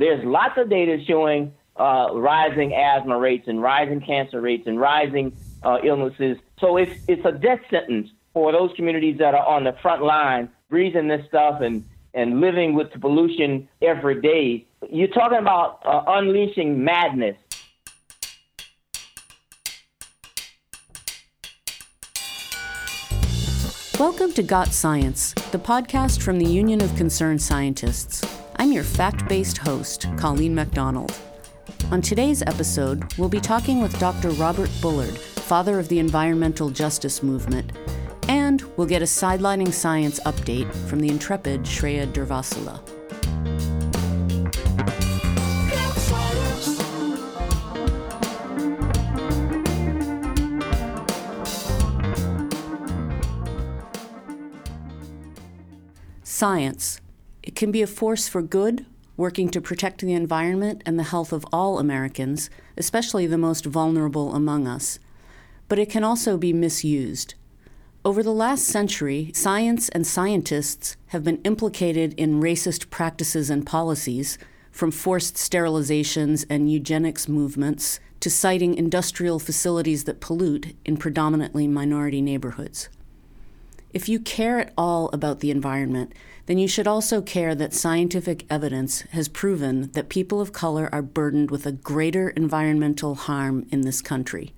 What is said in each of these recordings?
there's lots of data showing uh, rising asthma rates and rising cancer rates and rising uh, illnesses. So it's it's a death sentence for those communities that are on the front line breathing this stuff and and living with the pollution every day. You're talking about uh, unleashing madness. Welcome to Got Science, the podcast from the Union of Concerned Scientists. I'm your fact based host, Colleen MacDonald. On today's episode, we'll be talking with Dr. Robert Bullard, father of the environmental justice movement, and we'll get a sidelining science update from the intrepid Shreya Durvasula. Science. It can be a force for good, working to protect the environment and the health of all Americans, especially the most vulnerable among us. But it can also be misused. Over the last century, science and scientists have been implicated in racist practices and policies, from forced sterilizations and eugenics movements to siting industrial facilities that pollute in predominantly minority neighborhoods. If you care at all about the environment, then you should also care that scientific evidence has proven that people of color are burdened with a greater environmental harm in this country.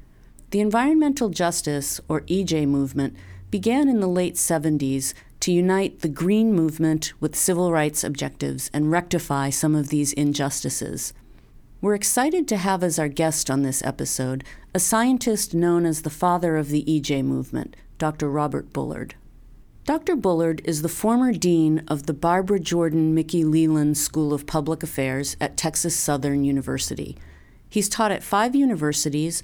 The environmental justice, or EJ movement, began in the late 70s to unite the Green movement with civil rights objectives and rectify some of these injustices. We're excited to have as our guest on this episode a scientist known as the father of the EJ movement, Dr. Robert Bullard. Dr. Bullard is the former dean of the Barbara Jordan Mickey Leland School of Public Affairs at Texas Southern University. He's taught at five universities,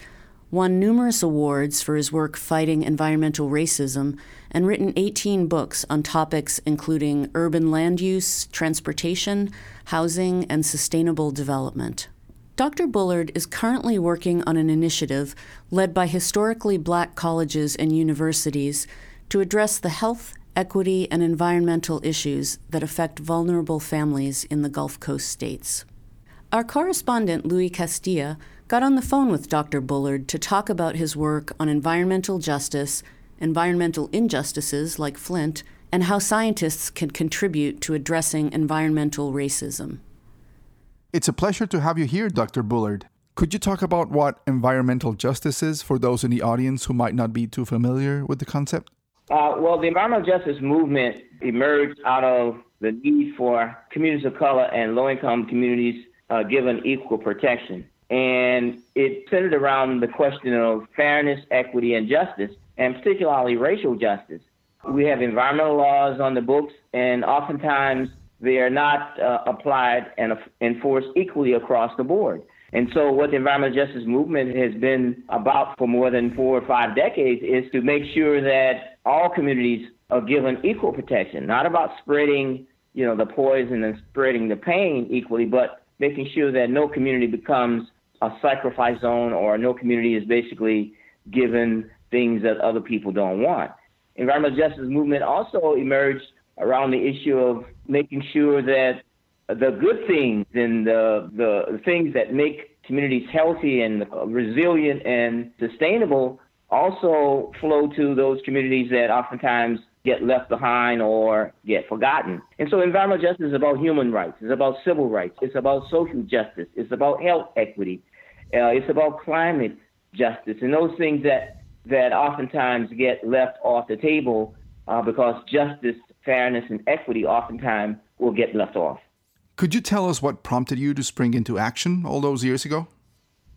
won numerous awards for his work fighting environmental racism, and written 18 books on topics including urban land use, transportation, housing, and sustainable development. Dr. Bullard is currently working on an initiative led by historically black colleges and universities to address the health, equity, and environmental issues that affect vulnerable families in the Gulf Coast states. Our correspondent, Louis Castilla, got on the phone with Dr. Bullard to talk about his work on environmental justice, environmental injustices like Flint, and how scientists can contribute to addressing environmental racism. It's a pleasure to have you here, Dr. Bullard. Could you talk about what environmental justice is for those in the audience who might not be too familiar with the concept? Uh, well, the environmental justice movement emerged out of the need for communities of color and low income communities uh, given equal protection. And it centered around the question of fairness, equity, and justice, and particularly racial justice. We have environmental laws on the books, and oftentimes they are not uh, applied and enforced equally across the board. And so, what the environmental justice movement has been about for more than four or five decades is to make sure that all communities are given equal protection, not about spreading, you know, the poison and spreading the pain equally, but making sure that no community becomes a sacrifice zone or no community is basically given things that other people don't want. Environmental justice movement also emerged around the issue of making sure that the good things and the, the things that make communities healthy and resilient and sustainable also flow to those communities that oftentimes get left behind or get forgotten. And so environmental justice is about human rights, it's about civil rights, it's about social justice, it's about health equity, uh, it's about climate justice, and those things that, that oftentimes get left off the table uh, because justice, fairness, and equity oftentimes will get left off. Could you tell us what prompted you to spring into action all those years ago?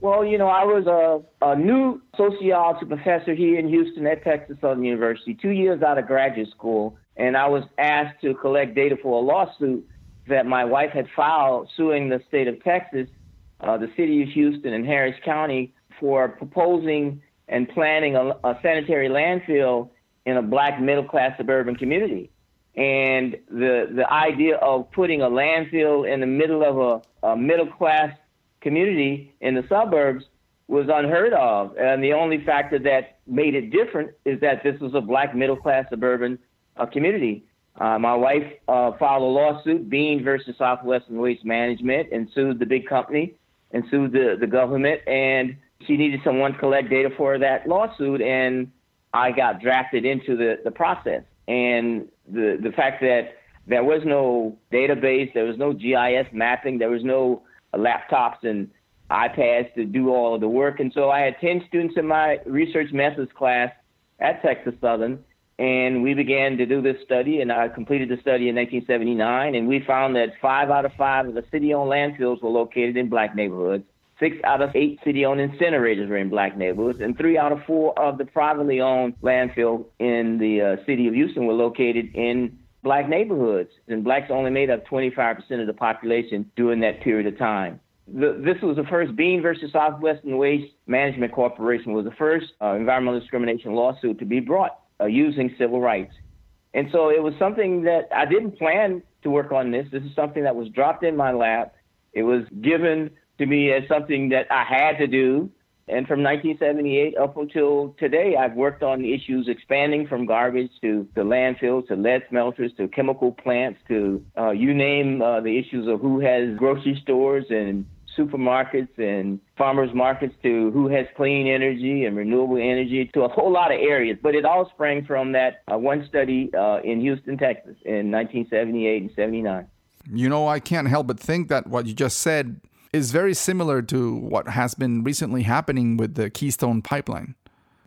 Well, you know, I was a, a new sociology professor here in Houston at Texas Southern University, two years out of graduate school, and I was asked to collect data for a lawsuit that my wife had filed suing the state of Texas, uh, the city of Houston, and Harris County for proposing and planning a, a sanitary landfill in a black middle class suburban community. And the the idea of putting a landfill in the middle of a, a middle class community in the suburbs was unheard of. And the only factor that made it different is that this was a black middle class suburban uh, community. Uh, my wife uh, filed a lawsuit, Bean versus Southwestern Waste Management, and sued the big company and sued the, the government. And she needed someone to collect data for that lawsuit, and I got drafted into the, the process. And the, the fact that there was no database, there was no GIS mapping, there was no laptops and iPads to do all of the work. And so I had 10 students in my research methods class at Texas Southern, and we began to do this study, and I completed the study in 1979, and we found that five out of five of the city-owned landfills were located in black neighborhoods. Six out of eight city-owned incinerators were in black neighborhoods, and three out of four of the privately owned landfills in the uh, city of Houston were located in black neighborhoods, and blacks only made up 25% of the population during that period of time. The, this was the first Bean versus Southwestern Waste Management Corporation was the first uh, environmental discrimination lawsuit to be brought uh, using civil rights. And so it was something that I didn't plan to work on this. This is something that was dropped in my lap. It was given to me as something that I had to do. And from 1978 up until today, I've worked on issues expanding from garbage to, to landfills to lead smelters to chemical plants to uh, you name uh, the issues of who has grocery stores and supermarkets and farmers markets to who has clean energy and renewable energy to a whole lot of areas. But it all sprang from that uh, one study uh, in Houston, Texas in 1978 and 79. You know, I can't help but think that what you just said is very similar to what has been recently happening with the Keystone Pipeline.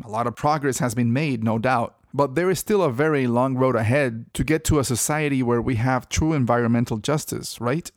A lot of progress has been made, no doubt, but there is still a very long road ahead to get to a society where we have true environmental justice, right?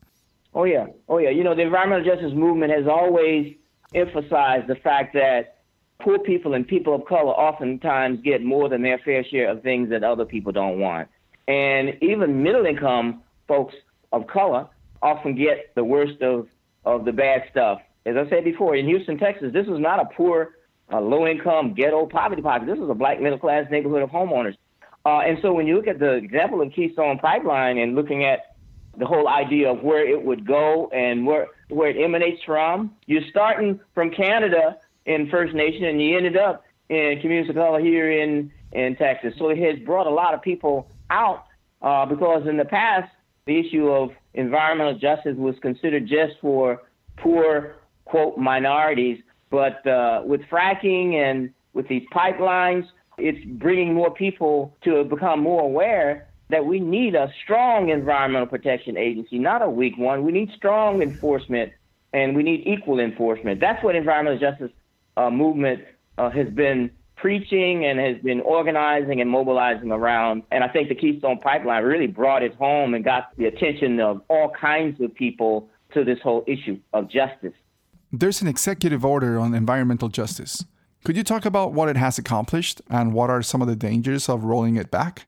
Oh, yeah. Oh, yeah. You know, the environmental justice movement has always emphasized the fact that poor people and people of color oftentimes get more than their fair share of things that other people don't want. And even middle income folks of color often get the worst of, of the bad stuff. As I said before, in Houston, Texas, this is not a poor, uh, low income, ghetto poverty pocket. This is a black middle class neighborhood of homeowners. Uh, and so when you look at the example of Keystone Pipeline and looking at the whole idea of where it would go and where where it emanates from. You're starting from Canada in First Nation, and you ended up in communities of color here in in Texas. So it has brought a lot of people out uh, because in the past the issue of environmental justice was considered just for poor quote minorities, but uh, with fracking and with these pipelines, it's bringing more people to become more aware that we need a strong environmental protection agency, not a weak one. We need strong enforcement and we need equal enforcement. That's what environmental justice uh, movement uh, has been preaching and has been organizing and mobilizing around. And I think the Keystone Pipeline really brought it home and got the attention of all kinds of people to this whole issue of justice. There's an executive order on environmental justice. Could you talk about what it has accomplished and what are some of the dangers of rolling it back?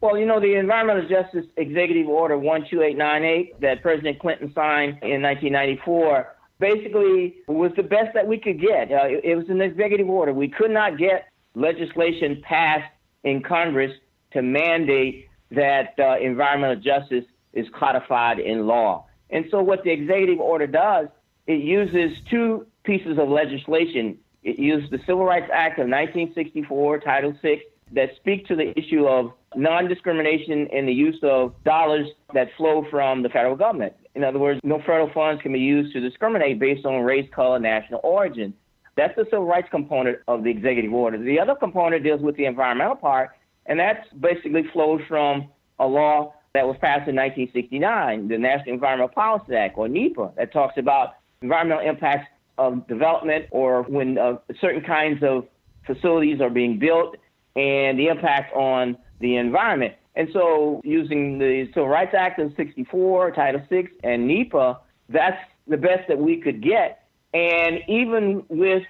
Well, you know, the Environmental Justice Executive Order 12898 that President Clinton signed in 1994 basically was the best that we could get. Uh, it, it was an executive order. We could not get legislation passed in Congress to mandate that uh, environmental justice is codified in law. And so, what the executive order does, it uses two pieces of legislation. It uses the Civil Rights Act of 1964, Title VI, that speak to the issue of non discrimination in the use of dollars that flow from the federal government. In other words, no federal funds can be used to discriminate based on race, color, national origin. That's the civil rights component of the executive order. The other component deals with the environmental part, and that basically flows from a law that was passed in 1969, the National Environmental Policy Act, or NEPA, that talks about environmental impacts of development or when uh, certain kinds of facilities are being built and the impact on the environment. And so, using the Civil Rights Act of 64, Title VI, and NEPA, that's the best that we could get. And even with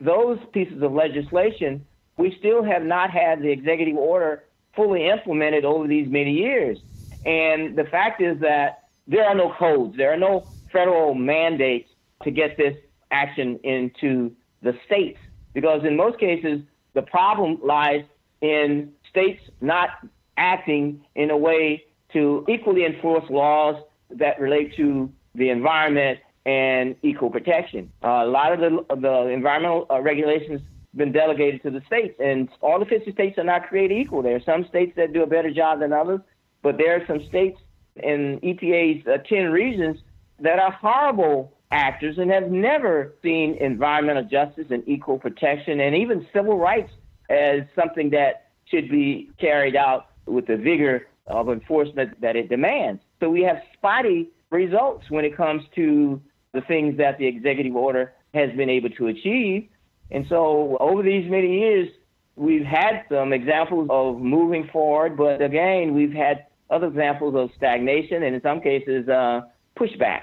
those pieces of legislation, we still have not had the executive order fully implemented over these many years. And the fact is that there are no codes, there are no federal mandates to get this action into the states. Because in most cases, the problem lies in states not acting in a way to equally enforce laws that relate to the environment and equal protection. Uh, a lot of the, the environmental uh, regulations been delegated to the states, and all the 50 states are not created equal. There are some states that do a better job than others, but there are some states in EPA's uh, 10 regions that are horrible actors and have never seen environmental justice and equal protection and even civil rights as something that should be carried out with the vigor of enforcement that it demands. So we have spotty results when it comes to the things that the executive order has been able to achieve. And so over these many years, we've had some examples of moving forward, but again, we've had other examples of stagnation and in some cases, uh, pushback.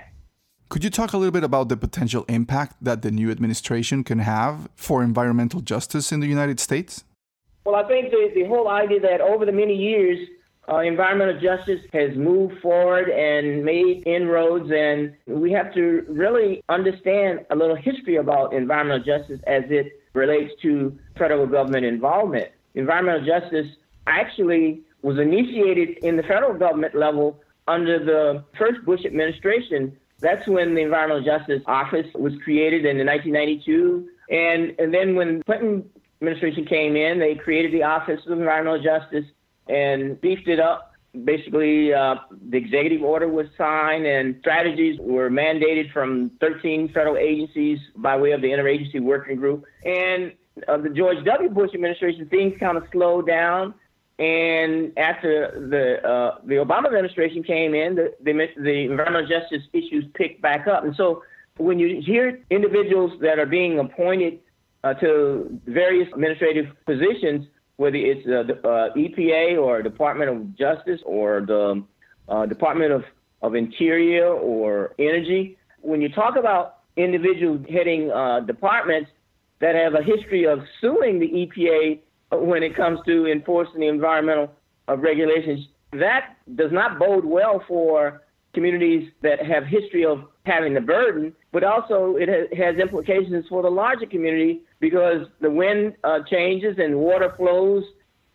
Could you talk a little bit about the potential impact that the new administration can have for environmental justice in the United States? Well, I think the, the whole idea that over the many years, uh, environmental justice has moved forward and made inroads, and we have to really understand a little history about environmental justice as it relates to federal government involvement. Environmental justice actually was initiated in the federal government level under the first Bush administration. That's when the Environmental Justice Office was created in 1992. And, and then when Clinton administration came in, they created the Office of Environmental Justice and beefed it up. Basically, uh, the executive order was signed and strategies were mandated from 13 federal agencies by way of the Interagency Working Group. And uh, the George W. Bush administration, things kind of slowed down. And after the uh, the Obama administration came in, the, the, the environmental justice issues picked back up. And so when you hear individuals that are being appointed uh, to various administrative positions, whether it's uh, the uh, EPA or Department of Justice or the uh, Department of, of Interior or Energy. When you talk about individuals heading uh, departments that have a history of suing the EPA when it comes to enforcing the environmental uh, regulations, that does not bode well for communities that have history of having the burden, but also it has implications for the larger community because the wind uh, changes and water flows,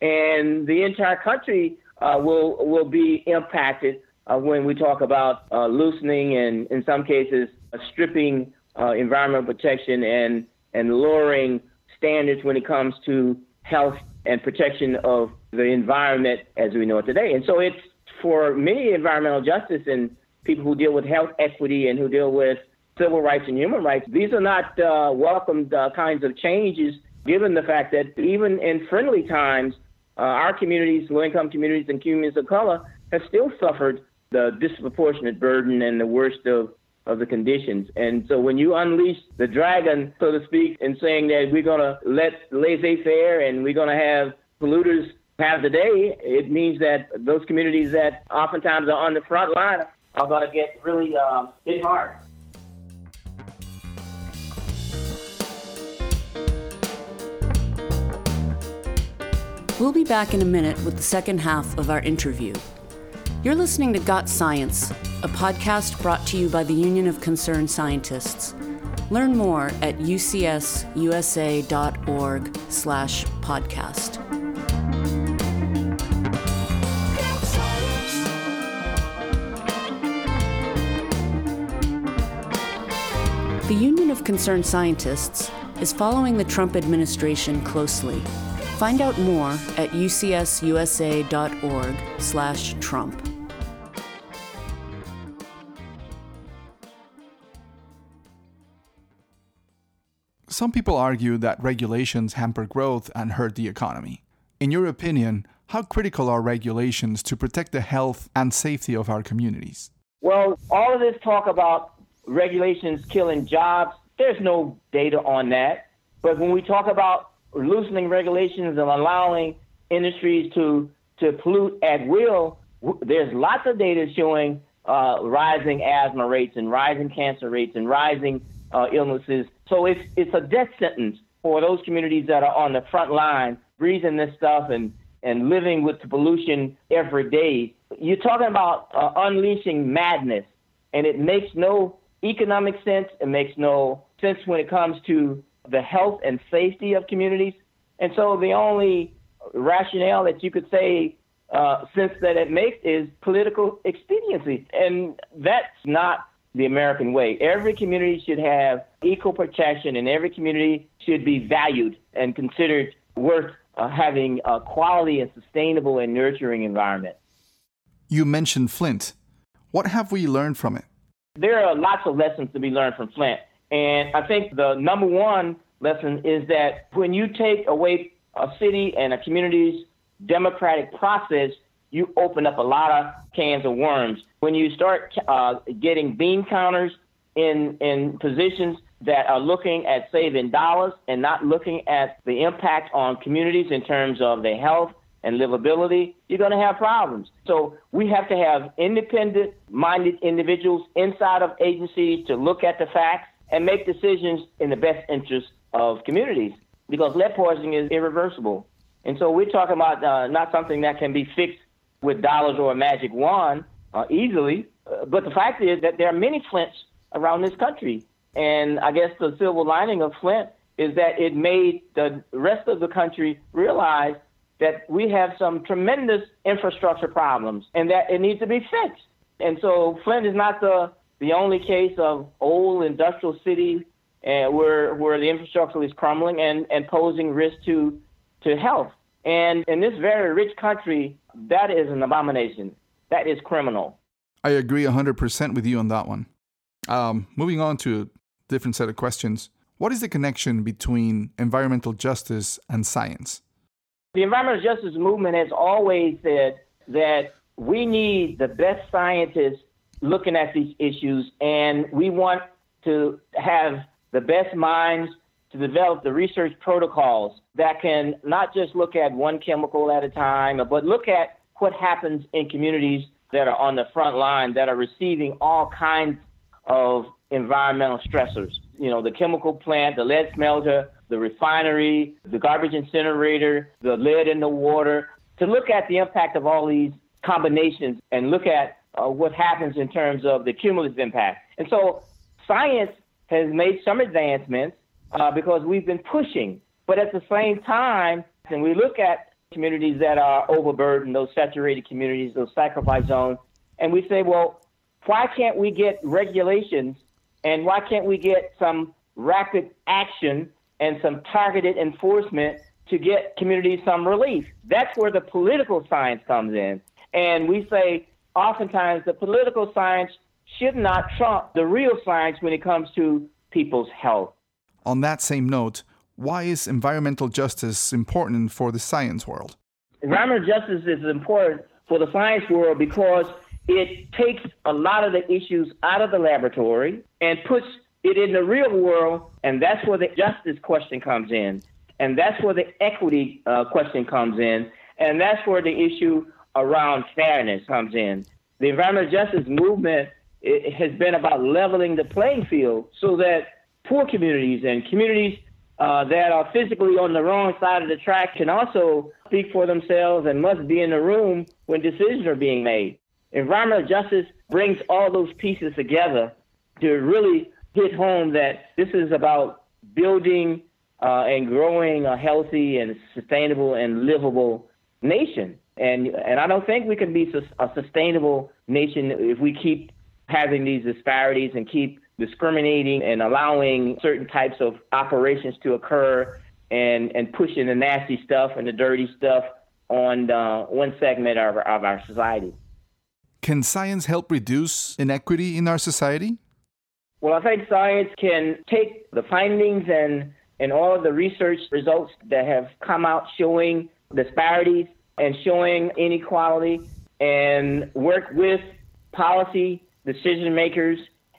and the entire country uh, will will be impacted uh, when we talk about uh, loosening and, in some cases, uh, stripping uh, environmental protection and and lowering standards when it comes to health and protection of the environment as we know it today. And so it's for many environmental justice and people who deal with health equity and who deal with civil rights and human rights. These are not uh, welcomed uh, kinds of changes, given the fact that even in friendly times, uh, our communities, low income communities, and communities of color have still suffered the disproportionate burden and the worst of, of the conditions. And so when you unleash the dragon, so to speak, in saying that we're going to let laissez faire and we're going to have polluters have the day, it means that those communities that oftentimes are on the front line are going to get really uh, hit hard. We'll be back in a minute with the second half of our interview. You're listening to Got Science, a podcast brought to you by the Union of Concerned Scientists. Learn more at ucsusa.org slash podcast. The Union of Concerned Scientists is following the Trump administration closely Find out more at ucsusa.org/trump. Some people argue that regulations hamper growth and hurt the economy. In your opinion, how critical are regulations to protect the health and safety of our communities? Well, all of this talk about regulations killing jobs, there's no data on that. But when we talk about loosening regulations and allowing industries to to pollute at will, there's lots of data showing uh, rising asthma rates and rising cancer rates and rising uh, illnesses. So it's it's a death sentence for those communities that are on the front line, breathing this stuff and and living with the pollution every day. You're talking about uh, unleashing madness, and it makes no economic sense. It makes no sense when it comes to the health and safety of communities. And so the only rationale that you could say uh, sense that it makes is political expediency. And that's not the American way. Every community should have equal protection, and every community should be valued and considered worth uh, having a quality and sustainable and nurturing environment. You mentioned Flint. What have we learned from it? There are lots of lessons to be learned from Flint. And I think the number one lesson is that when you take away a city and a community's democratic process, you open up a lot of cans of worms. When you start uh, getting bean counters in in positions that are looking at saving dollars and not looking at the impact on communities in terms of their health and livability, you're going to have problems. So we have to have independent minded individuals inside of agencies to look at the facts and make decisions in the best interest of communities because lead poisoning is irreversible. And so we're talking about uh, not something that can be fixed with dollars or a magic wand uh, easily. Uh, but the fact is that there are many Flints around this country. And I guess the silver lining of Flint is that it made the rest of the country realize that we have some tremendous infrastructure problems and that it needs to be fixed. And so Flint is not the, the only case of old industrial city uh, where, where the infrastructure is crumbling and, and posing risk to, to health. And in this very rich country, that is an abomination. That is criminal. I agree 100% with you on that one. Um, moving on to a different set of questions. What is the connection between environmental justice and science? The environmental justice movement has always said that we need the best scientists looking at these issues, and we want to have the best minds to develop the research protocols that can not just look at one chemical at a time, but look at what happens in communities that are on the front line that are receiving all kinds of environmental stressors. You know, the chemical plant, the lead smelter, the refinery, the garbage incinerator, the lead in the water, to look at the impact of all these combinations and look at uh, what happens in terms of the cumulative impact. And so science has made some advancements uh, because we've been pushing. But at the same time, when we look at communities that are overburdened, those saturated communities, those sacrifice zones, and we say, well, why can't we get regulations and why can't we get some rapid action and some targeted enforcement to get communities some relief? That's where the political science comes in. And we say oftentimes the political science should not trump the real science when it comes to people's health. On that same note, why is environmental justice important for the science world? Environmental justice is important for the science world because it takes a lot of the issues out of the laboratory and puts it in the real world, and that's where the justice question comes in, and that's where the equity uh, question comes in, and that's where the issue around fairness comes in. The environmental justice movement has been about leveling the playing field so that poor communities and communities uh, that are physically on the wrong side of the track can also speak for themselves and must be in the room when decisions are being made. Environmental justice brings all those pieces together to really hit home that this is about building uh, and growing a healthy and sustainable and livable nation. And and I don't think we can be a sustainable nation if we keep having these disparities and keep discriminating and allowing certain types of operations to occur and and pushing the nasty stuff and the dirty stuff on uh, one segment of, our, of our society. Can science help reduce inequity in our society? Well, I think science can take the findings and, and all of the research results that have come out showing disparities and showing inequality and work with policy decision makers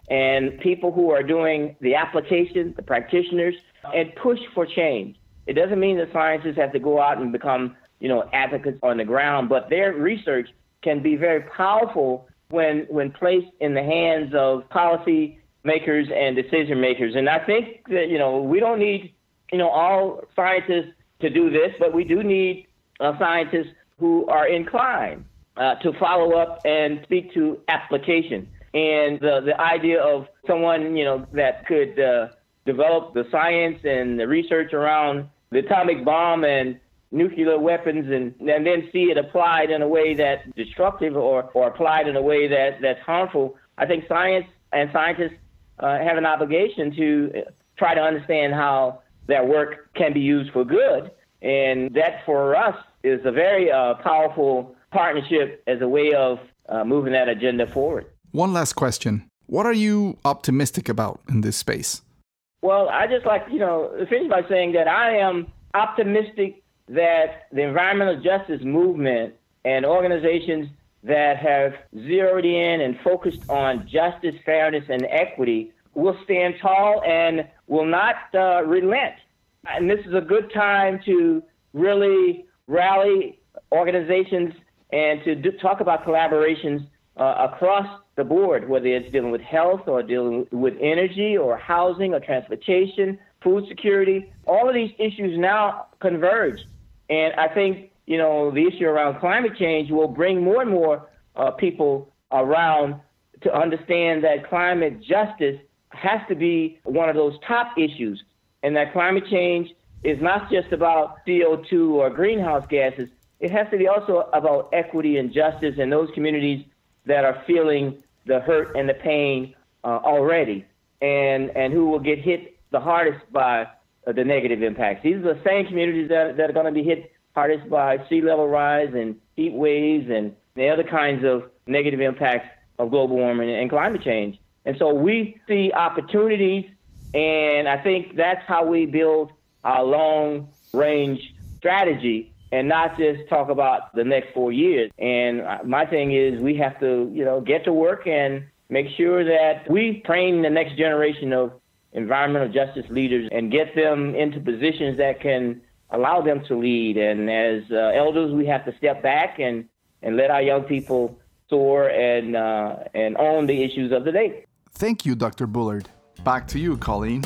and people who are doing the application, the practitioners, and push for change. It doesn't mean that scientists have to go out and become, you know, advocates on the ground, but their research can be very powerful when when placed in the hands of policy makers and decision makers. And I think that you know we don't need you know all scientists to do this, but we do need uh, scientists who are inclined uh, to follow up and speak to application. And the the idea of someone you know that could uh, develop the science and the research around the atomic bomb and nuclear weapons and, and then see it applied in a way that's destructive or, or applied in a way that, that's harmful, I think science and scientists uh, have an obligation to try to understand how that work can be used for good. And that for us is a very uh, powerful partnership as a way of uh, moving that agenda forward. One last question. What are you optimistic about in this space? Well, I just like, you know, finish by saying that I am optimistic that the environmental justice movement and organizations that have zeroed in and focused on justice, fairness, and equity will stand tall and will not uh, relent. And this is a good time to really rally organizations and to do, talk about collaborations uh, across the board, whether it's dealing with health or dealing with energy or housing or transportation, food security. All of these issues now converge. And I think, you know, the issue around climate change will bring more and more uh, people around to understand that climate justice has to be one of those top issues, and that climate change is not just about CO2 or greenhouse gases. It has to be also about equity and justice in those communities that are feeling the hurt and the pain uh, already, and and who will get hit the hardest by uh, the negative impacts. These are the same communities that, that are going to be hit hardest by sea level rise and heat waves and the other kinds of negative impacts of global warming and climate change. And so we see opportunities, and I think that's how we build our long range strategy and not just talk about the next four years. And my thing is, we have to, you know, get to work and make sure that we train the next generation of environmental justice leaders and get them into positions that can allow them to lead. And as uh, elders, we have to step back and, and let our young people soar and, uh, and own the issues of the day. Thank you, Dr. Bullard. Back to you, Colleen.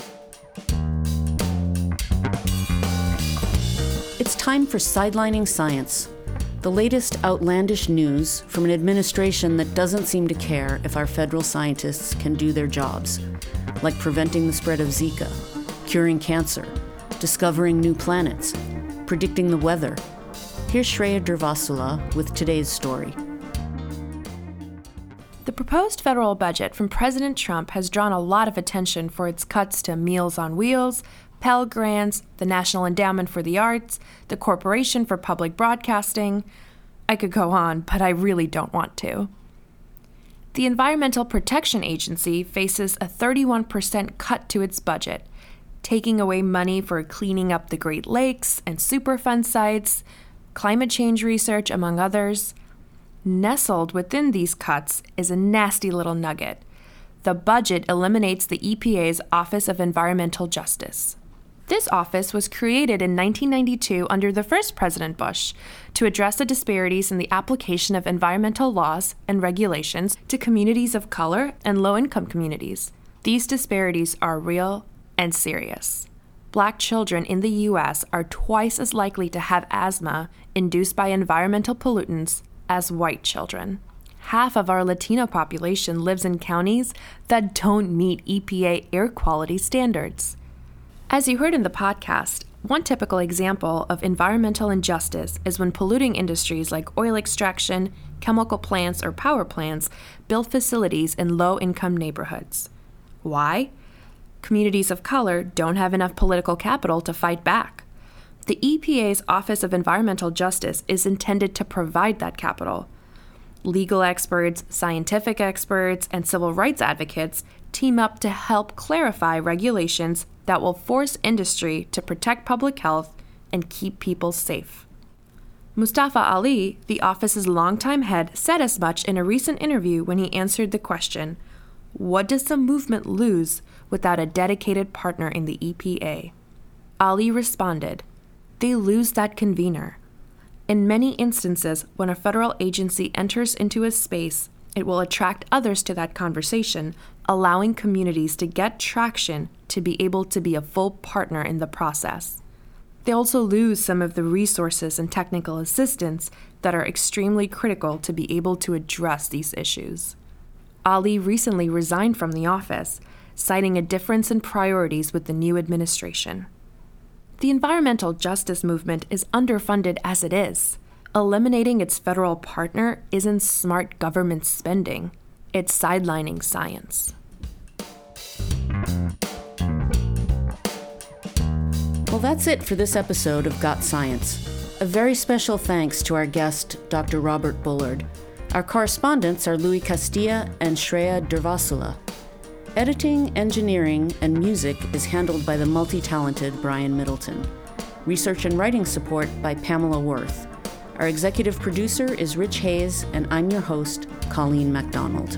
It's time for Sidelining Science, the latest outlandish news from an administration that doesn't seem to care if our federal scientists can do their jobs, like preventing the spread of Zika, curing cancer, discovering new planets, predicting the weather. Here's Shreya Durvasula with today's story. The proposed federal budget from President Trump has drawn a lot of attention for its cuts to Meals on Wheels, Pell Grants, the National Endowment for the Arts, the Corporation for Public Broadcasting. I could go on, but I really don't want to. The Environmental Protection Agency faces a 31% cut to its budget, taking away money for cleaning up the Great Lakes and Superfund sites, climate change research, among others. Nestled within these cuts is a nasty little nugget. The budget eliminates the EPA's Office of Environmental Justice. This office was created in 1992 under the first President Bush to address the disparities in the application of environmental laws and regulations to communities of color and low income communities. These disparities are real and serious. Black children in the U.S. are twice as likely to have asthma induced by environmental pollutants as white children. Half of our Latino population lives in counties that don't meet EPA air quality standards. As you heard in the podcast, one typical example of environmental injustice is when polluting industries like oil extraction, chemical plants, or power plants build facilities in low income neighborhoods. Why? Communities of color don't have enough political capital to fight back. The EPA's Office of Environmental Justice is intended to provide that capital. Legal experts, scientific experts, and civil rights advocates team up to help clarify regulations that will force industry to protect public health and keep people safe. Mustafa Ali, the office's longtime head, said as much in a recent interview when he answered the question What does the movement lose without a dedicated partner in the EPA? Ali responded they lose that convener. In many instances, when a federal agency enters into a space, it will attract others to that conversation, allowing communities to get traction to be able to be a full partner in the process. They also lose some of the resources and technical assistance that are extremely critical to be able to address these issues. Ali recently resigned from the office, citing a difference in priorities with the new administration. The environmental justice movement is underfunded as it is. Eliminating its federal partner isn't smart government spending, it's sidelining science. Well, that's it for this episode of Got Science. A very special thanks to our guest, Dr. Robert Bullard. Our correspondents are Louis Castilla and Shreya Durvasula. Editing, engineering, and music is handled by the multi talented Brian Middleton. Research and writing support by Pamela Worth. Our executive producer is Rich Hayes, and I'm your host, Colleen MacDonald.